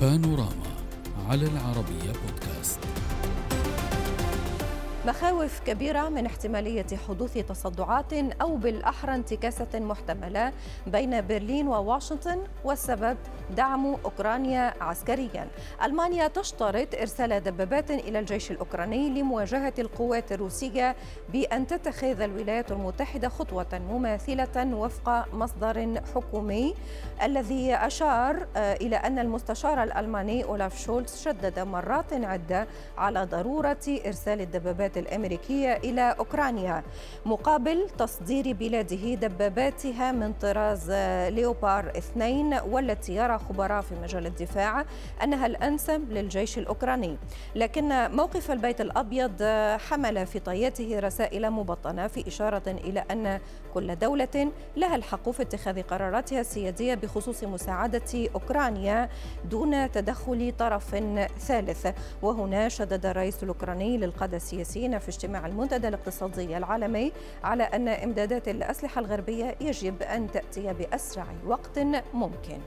بانوراما على العربية بودكاست. مخاوف كبيرة من احتمالية حدوث تصدعات أو بالأحرى انتكاسة محتملة بين برلين وواشنطن والسبب دعم أوكرانيا عسكريا. ألمانيا تشترط إرسال دبابات إلى الجيش الأوكراني لمواجهة القوات الروسية بأن تتخذ الولايات المتحدة خطوة مماثلة وفق مصدر حكومي الذي أشار آه، إلى أن المستشار الألماني أولاف شولتز شدد مرات عدة على ضرورة إرسال الدبابات الأمريكية إلى أوكرانيا مقابل تصدير بلاده دباباتها من طراز ليوبار 2 والتي يرى خبراء في مجال الدفاع أنها الأنسب للجيش الأوكراني. لكن موقف البيت الأبيض حمل في طياته رسائل مبطنة في إشارة إلى أن كل دولة لها الحق في اتخاذ قراراتها السيادية بخصوص مساعدة أوكرانيا دون تدخل طرف ثالث. وهنا شدد الرئيس الأوكراني للقادة السياسيين في اجتماع المنتدى الاقتصادي العالمي على أن إمدادات الأسلحة الغربية يجب أن تأتي بأسرع وقت ممكن.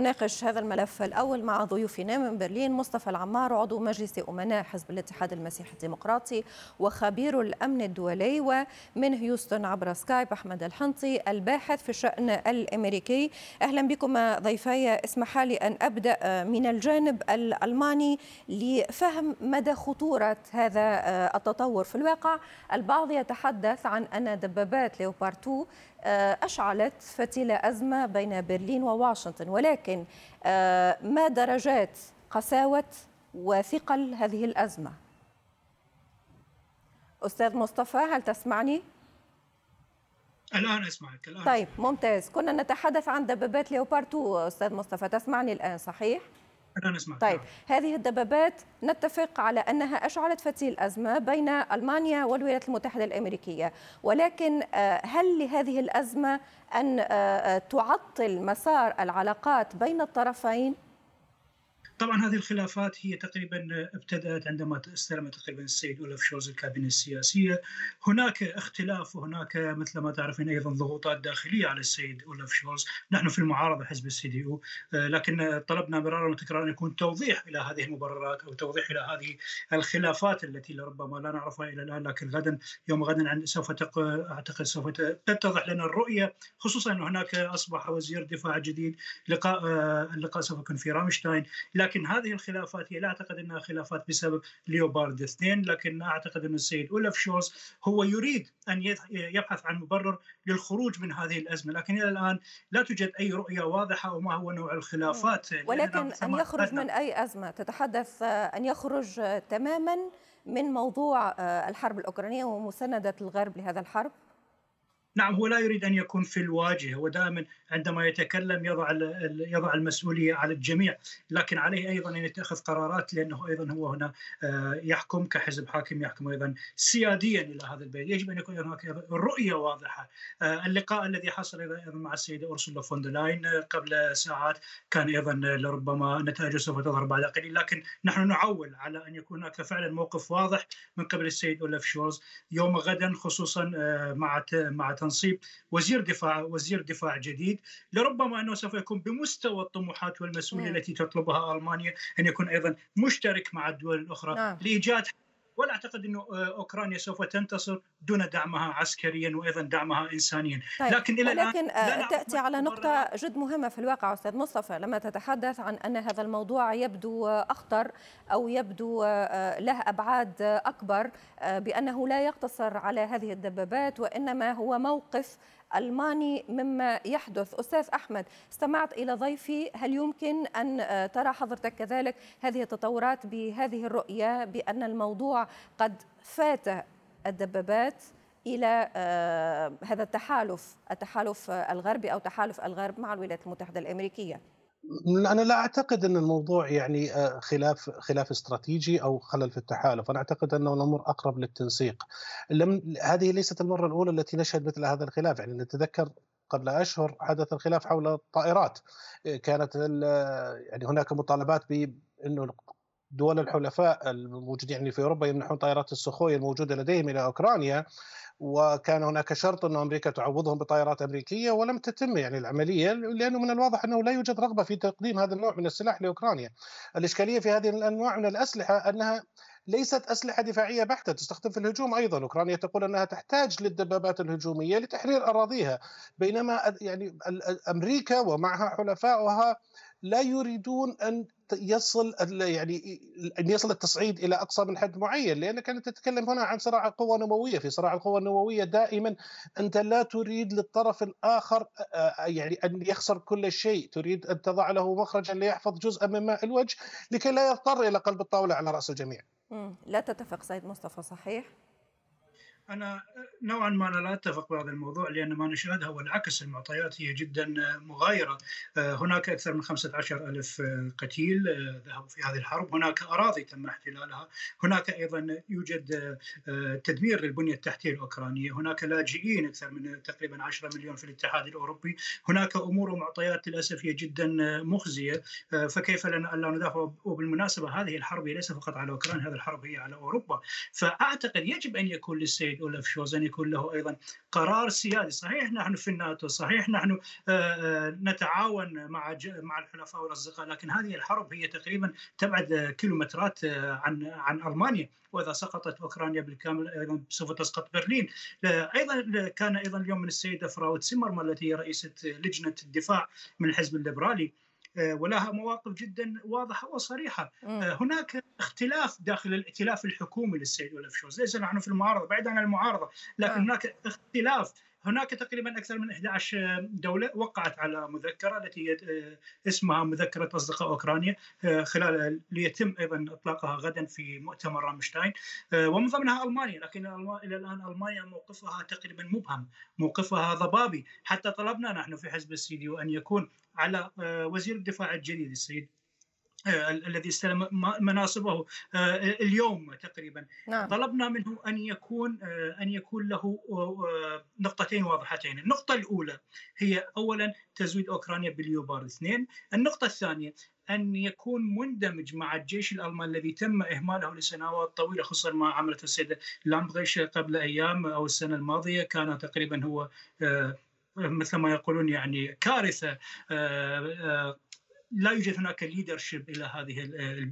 نناقش هذا الملف الأول مع ضيوفنا من برلين مصطفى العمار عضو مجلس أمناء حزب الاتحاد المسيحي الديمقراطي وخبير الأمن الدولي ومن هيوستن عبر سكايب أحمد الحنطي الباحث في الشأن الأمريكي. أهلا بكم ضيفي اسمح لي أن أبدأ من الجانب الألماني لفهم مدى خطورة هذا التطور. في الواقع البعض يتحدث عن أن دبابات ليوبارد 2 آه، أشعلت فتيل أزمة بين برلين وواشنطن ولكن آه، ما درجات قساوة وثقل هذه الأزمة أستاذ مصطفى هل تسمعني؟ الآن أسمعك الآن طيب ممتاز كنا نتحدث عن دبابات ليوبارد 2 أستاذ مصطفى تسمعني الآن صحيح؟ أنا أسمع طيب هذه الدبابات نتفق على أنها أشعلت فتيل أزمة بين ألمانيا والولايات المتحدة الأمريكية. ولكن آه، هل لهذه الأزمة أن آه، آه، تعطل مسار العلاقات بين الطرفين؟ طبعا هذه الخلافات هي تقريبا ابتدأت عندما استلم تقريبا السيد أولاف شولتس الكابينة السياسية. هناك اختلاف وهناك مثل ما تعرفين أيضا ضغوطات داخلية على السيد أولاف شولتس. نحن في المعارضة حزب ال CDU لكن طلبنا مرارا وتكرارا أن يكون توضيح إلى هذه المبررات أو توضيح إلى هذه الخلافات التي لربما لا نعرفها إلى الآن لكن غدا يوم غدا سوف تق... أعتقد سوف تتضح لنا الرؤية خصوصا أن هناك أصبح وزير دفاع جديد. لقاء اللقاء سوف يكون في رامشتاين. لكن هذه الخلافات هي لا أعتقد إنها خلافات بسبب ليوبارد اثنين لكن أعتقد إن السيد أولف شولز هو يريد أن يبحث عن مبرر للخروج من هذه الأزمة. لكن إلى الآن لا توجد أي رؤية واضحة وما هو نوع الخلافات. ولكن أن يخرج من أي أزمة تتحدث أن يخرج تماما من موضوع الحرب الأوكرانية ومساندة الغرب لهذا الحرب؟ نعم هو لا يريد أن يكون في الواجهة هو دائما عندما يتكلم يضع يضع المسؤولية على الجميع لكن عليه أيضا أن يتخذ قرارات لأنه أيضا هو هنا آه، يحكم كحزب حاكم يحكم أيضا سياديا إلى هذا البلد يجب أن يكون هناك رؤية واضحة. آه، اللقاء الذي حصل أيضا مع السيدة أورسولا فوندلاين قبل ساعات كان أيضا لربما نتائجه سوف تظهر بعد قليل لكن نحن نعول على أن يكون هناك فعلا موقف واضح من قبل السيد اولف شولز. يوم غدا خصوصا آه، مع مع تنصيب وزير دفاع وزير دفاع جديد لربما أنه سوف يكون بمستوى الطموحات والمسؤولية التي تطلبها ألمانيا أن يكون أيضا مشترك مع الدول الأخرى نعم. لإيجاد ولا أعتقد إنه آه، أوكرانيا سوف تنتصر دون دعمها عسكريا وأيضا دعمها انسانيا طيب. لكن إلى ولكن الان تأتي على نقطة جد مهمة في الواقع أستاذ مصطفى لما تتحدث عن أن هذا الموضوع يبدو أخطر أو يبدو آه، له أبعاد أكبر آه، بأنه لا يقتصر على هذه الدبابات وإنما هو موقف ألماني مما يحدث. أستاذ أحمد استمعت إلى ضيفي. هل يمكن أن آه، ترى حضرتك كذلك هذه التطورات بهذه الرؤية بأن الموضوع قد فات الدبابات إلى آه، هذا التحالف التحالف الغربي أو تحالف الغرب مع الولايات المتحدة الأمريكية؟ أنا لا أعتقد أن الموضوع يعني آه، خلاف خلاف استراتيجي أو خلل في التحالف، أنا أعتقد أنه الأمور أقرب للتنسيق. لم هذه ليست المرة الأولى التي نشهد مثل هذا الخلاف، يعني نتذكر قبل أشهر حدث الخلاف حول الطائرات. آه، كانت يعني هناك مطالبات بانه دول الحلفاء الموجودين في أوروبا يمنحون طائرات السخوي الموجودة لديهم إلى أوكرانيا وكان هناك شرط أن أمريكا تعوضهم بطائرات أمريكية ولم تتم يعني العملية لأنه من الواضح أنه لا يوجد رغبة في تقديم هذا النوع من السلاح لأوكرانيا. الإشكالية في هذه الأنواع من الأسلحة أنها ليست أسلحة دفاعية بحتة تستخدم في الهجوم أيضا. أوكرانيا تقول أنها تحتاج للدبابات الهجومية لتحرير أراضيها. بينما يعني أمريكا ومعها حلفائها لا يريدون أن يصل يعني أن يصل التصعيد إلى أقصى من حد معين لأنك كانت تتكلم هنا عن صراع قوى نووية. في صراع القوى النووية دائما أنت لا تريد للطرف الآخر يعني أن يخسر كل شيء. تريد أن تضع له مخرجا ليحفظ جزءا من ماء الوجه لكي لا يضطر إلى قلب الطاولة على رأس الجميع. لا تتفق سيد مصطفى صحيح؟ أنا نوعا ما أنا لا أتفق بهذا الموضوع لأن ما نشاهده هو العكس المعطيات هي جدا مغايرة. هناك أكثر من 15 ألف قتيل ذهبوا في هذه الحرب. هناك أراضي تم احتلالها. هناك أيضا يوجد تدمير للبنية التحتية الأوكرانية. هناك لاجئين أكثر من تقريبا 10 مليون في الاتحاد الأوروبي. هناك أمور ومعطيات للأسف هي جدا مخزية. فكيف لنا الا ندافع وبالمناسبه هذه الحرب ليس فقط على أوكرانيا هذه الحرب هي على أوروبا. فأعتقد يجب أن يكون للسيد السيد أولف شولز أن يكون له أيضا. قرار سيادي صحيح نحن في الناتو صحيح نحن نتعاون مع مع الحلفاء والأصدقاء لكن هذه الحرب هي تقريبا تبعد كيلومترات عن عن ألمانيا وإذا سقطت أوكرانيا بالكامل أيضا سوف تسقط برلين. أيضا كان أيضا اليوم من السيدة Frau تسيمرمان التي هي رئيسة لجنة الدفاع من الحزب الليبرالي. ولها مواقف جدا واضحة وصريحة م. هناك اختلاف داخل الائتلاف الحكومي للسيد أولاف شولتس ليس نحن في المعارضة بعيد عن المعارضة لكن آه. هناك اختلاف هناك تقريبا أكثر من 11 دولة وقعت على مذكرة التي اسمها مذكرة أصدقاء أوكرانيا خلال ليتم أيضا إطلاقها غدا في مؤتمر رامشتاين. ومن ضمنها ألمانيا لكن إلى الآن ألمانيا موقفها تقريبا مبهم موقفها ضبابي. حتى طلبنا نحن في حزب السيديو أن يكون على وزير الدفاع الجديد السيد الذي استلم مناصبه اليوم تقريبا. نعم. طلبنا منه أن يكون أن يكون له نقطتين واضحتين. النقطة الأولى هي اولا تزويد أوكرانيا باليوبار اثنين. النقطة الثانية أن يكون مندمج مع الجيش الألماني الذي تم إهماله لسنوات طويلة خصوصا ما عملته السيده لامبريشت قبل أيام أو السنة الماضية. كان تقريبا هو مثل ما يقولون يعني كارثة لا يوجد هناك leadership إلى هذه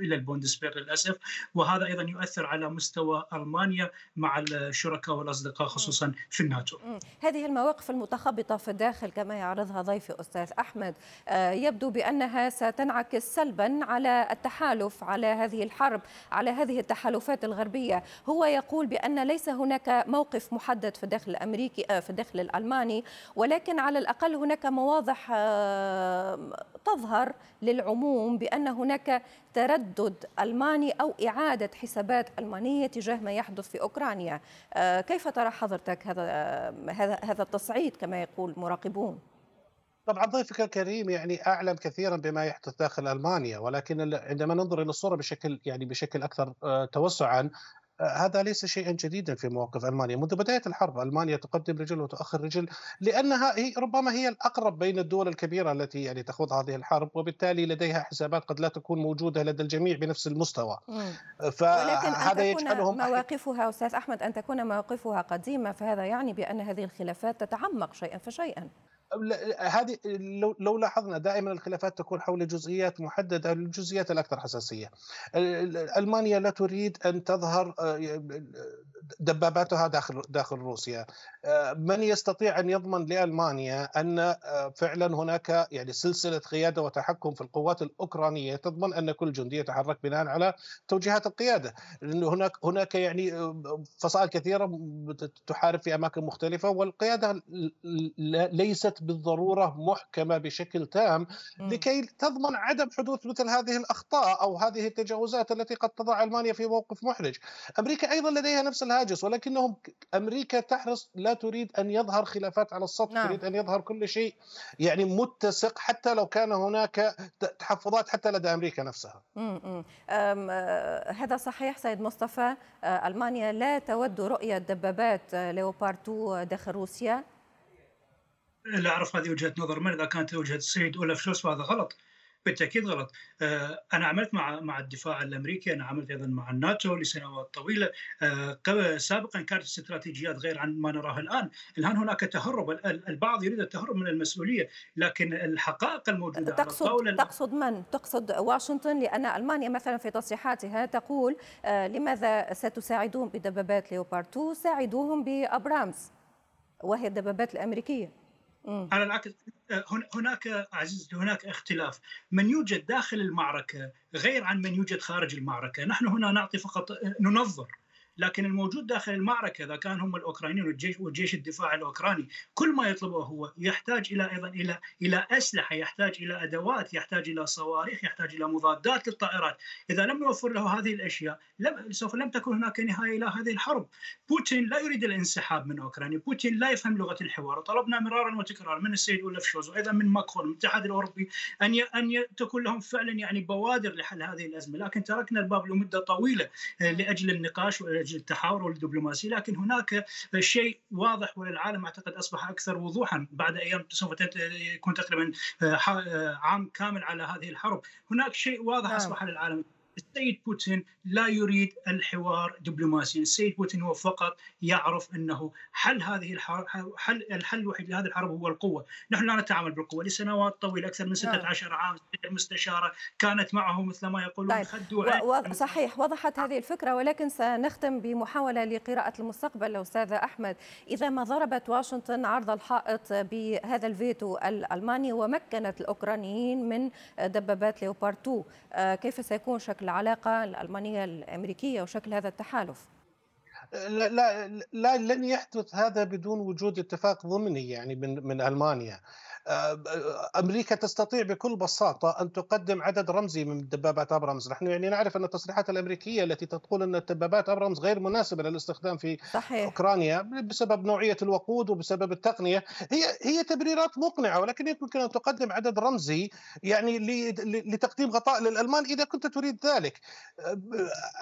إلى البوندسفير للأسف. وهذا أيضا يؤثر على مستوى ألمانيا مع الشركاء والأصدقاء خصوصا في الناتو. هذه المواقف المتخبطة في الداخل كما يعرضها ضيفي أستاذ أحمد. يبدو بأنها ستنعكس سلبا على التحالف على هذه الحرب على هذه التحالفات الغربية، هو يقول بأن ليس هناك موقف محدد في الداخل الأمريكي في الداخل الألماني ولكن على الأقل هناك مواضح تظهر للعموم بأن هناك تردد ألماني أو إعادة حسابات ألمانية تجاه ما يحدث في أوكرانيا. كيف ترى حضرتك هذا هذا هذا التصعيد كما يقول مراقبون طبعا ضيفك الكريم يعني أعلم كثيرا بما يحدث داخل ألمانيا ولكن عندما ننظر إلى الصورة بشكل يعني بشكل أكثر توسعا هذا ليس شيئا جديدا في مواقف ألمانيا. منذ بداية الحرب ألمانيا تقدم رجل وتؤخر رجل لأنها هي ربما هي الأقرب بين الدول الكبيرة التي يعني تخوض هذه الحرب وبالتالي لديها حسابات قد لا تكون موجودة لدى الجميع بنفس المستوى. فهذا يجعلهم مواقفها أستاذ أحمد أن تكون مواقفها قديمة فهذا يعني بأن هذه الخلافات تتعمق شيئا فشيئا. هذه لو, لو لاحظنا دائما الخلافات تكون حول جزئيات محددة الجزئيات الأكثر حساسية. ألمانيا لا تريد أن تظهر دباباتها داخل داخل روسيا. من يستطيع أن يضمن لألمانيا أن فعلا هناك يعني سلسلة قيادة وتحكم في القوات الأوكرانية تضمن أن كل جندي يتحرك بناء على توجيهات القيادة، لأنه هناك هناك يعني فصائل كثيرة تحارب في أماكن مختلفة والقيادة ليست بالضرورة محكمة بشكل تام لكي تضمن عدم حدوث مثل هذه الأخطاء أو هذه التجاوزات التي قد تضع ألمانيا في موقف محرج. أمريكا أيضا لديها نفس الهاجس ولكنهم أمريكا تحرص لا تريد أن يظهر خلافات على السطح، نعم. تريد أن يظهر كل شيء يعني متسق حتى لو كان هناك تحفظات حتى لدى أمريكا نفسها. أم أم هذا صحيح سيد مصطفى ألمانيا لا تود رؤية دبابات ليوبارد 2 داخل روسيا لا أعرف هذه وجهة نظر من إذا كانت وجهة السيد اولف شولز فهذا غلط بالتأكيد غلط. آه، أنا عملت مع مع الدفاع الأمريكي أنا عملت أيضا مع الناتو لسنوات طويلة. آه، سابقا كانت استراتيجيات غير عن ما نراه الآن. الآن هناك تهرب. البعض يريد التهرب من المسؤولية لكن الحقائق الموجودة تقصد على تقصد من؟ تقصد واشنطن لأن ألمانيا مثلا في تصريحاتها تقول آه، لماذا ستساعدون بدبابات ليوبارد؟ 2 ساعدوهم بأبرامز وهي الدبابات الأمريكية. على العكس هناك عزيزتي هناك اختلاف. من يوجد داخل المعركة غير عن من يوجد خارج المعركة. نحن هنا نعطي فقط ننظر. لكن الموجود داخل المعركة إذا كان هم الأوكرانيين والجيش والجيش الدفاع الأوكراني كل ما يطلبه هو يحتاج إلى أيضا إلى إلى أسلحة يحتاج إلى أدوات يحتاج إلى صواريخ يحتاج إلى مضادات للطائرات. إذا لم نوفر له هذه الأشياء لم سوف لم تكن هناك نهاية إلى هذه الحرب. بوتين لا يريد الانسحاب من أوكرانيا. بوتين لا يفهم لغة الحوار. طلبنا مرارا وتكرارا من السيد أولاف شولتز وأيضا من ماكرون من الاتحاد الأوروبي أن أن تكون لهم فعلا يعني بوادر لحل هذه الأزمة. لكن تركنا الباب لمدة طويلة آه، لأجل النقاش واجل التحاور والدبلوماسيه لكن هناك شيء واضح وللعالم أعتقد أصبح أكثر وضوحا بعد أيام سوف يكون تقريبا آه، آه، عام كامل على هذه الحرب هناك شيء واضح نعم. أصبح للعالم السيد بوتين لا يريد الحوار دبلوماسيا السيد بوتين هو فقط يعرف أنه حل هذه الحرب حل الحل الوحيد لهذه الحرب هو القوة نحن لا نتعامل بالقوة لسنوات طويلة أكثر من 16 نعم. عام المستشارة كانت معه مثل ما يقولون طيب. خد و... صحيح وضحت هذه الفكرة ولكن سنختم بمحاولة لقراءة المستقبل أستاذ أحمد إذا ما ضربت واشنطن عرض الحائط بهذا الفيتو الألماني ومكنت الأوكرانيين من دبابات ليوبارد 2 آه، كيف سيكون شكل العلاقة الألمانية الأمريكية وشكل هذا التحالف. لا, لا, لا لن يحدث هذا بدون وجود اتفاق ضمني يعني من من ألمانيا آه، أمريكا تستطيع بكل بساطة أن تقدم عدد رمزي من دبابات أبرامز، نحن يعني نعرف أن التصريحات الأمريكية التي تقول أن الدبابات أبرامز غير مناسبة للاستخدام في صحيح. أوكرانيا بسبب نوعية الوقود وبسبب التقنية، هي هي تبريرات مقنعة ولكن يمكن أن تقدم عدد رمزي يعني لتقديم غطاء للألمان إذا كنت تريد ذلك. آه،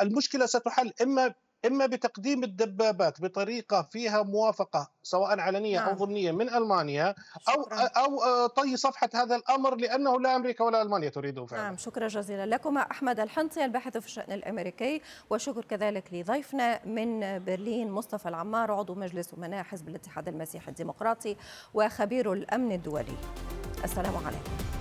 المشكلة ستحل إما إما بتقديم الدبابات بطريقة فيها موافقة سواء علنية نعم. أو ضمنيه من ألمانيا أو شكرا. أو آه، طي صفحة هذا الأمر لأنه لا أمريكا ولا ألمانيا تريده فعلا. نعم شكرا جزيلا لكم أحمد الحنطي الباحث في الشأن الأمريكي وشكر كذلك لضيفنا من برلين مصطفى العمار عضو مجلس أمناء حزب الاتحاد المسيحي الديمقراطي وخبير الأمن الدولي. السلام عليكم.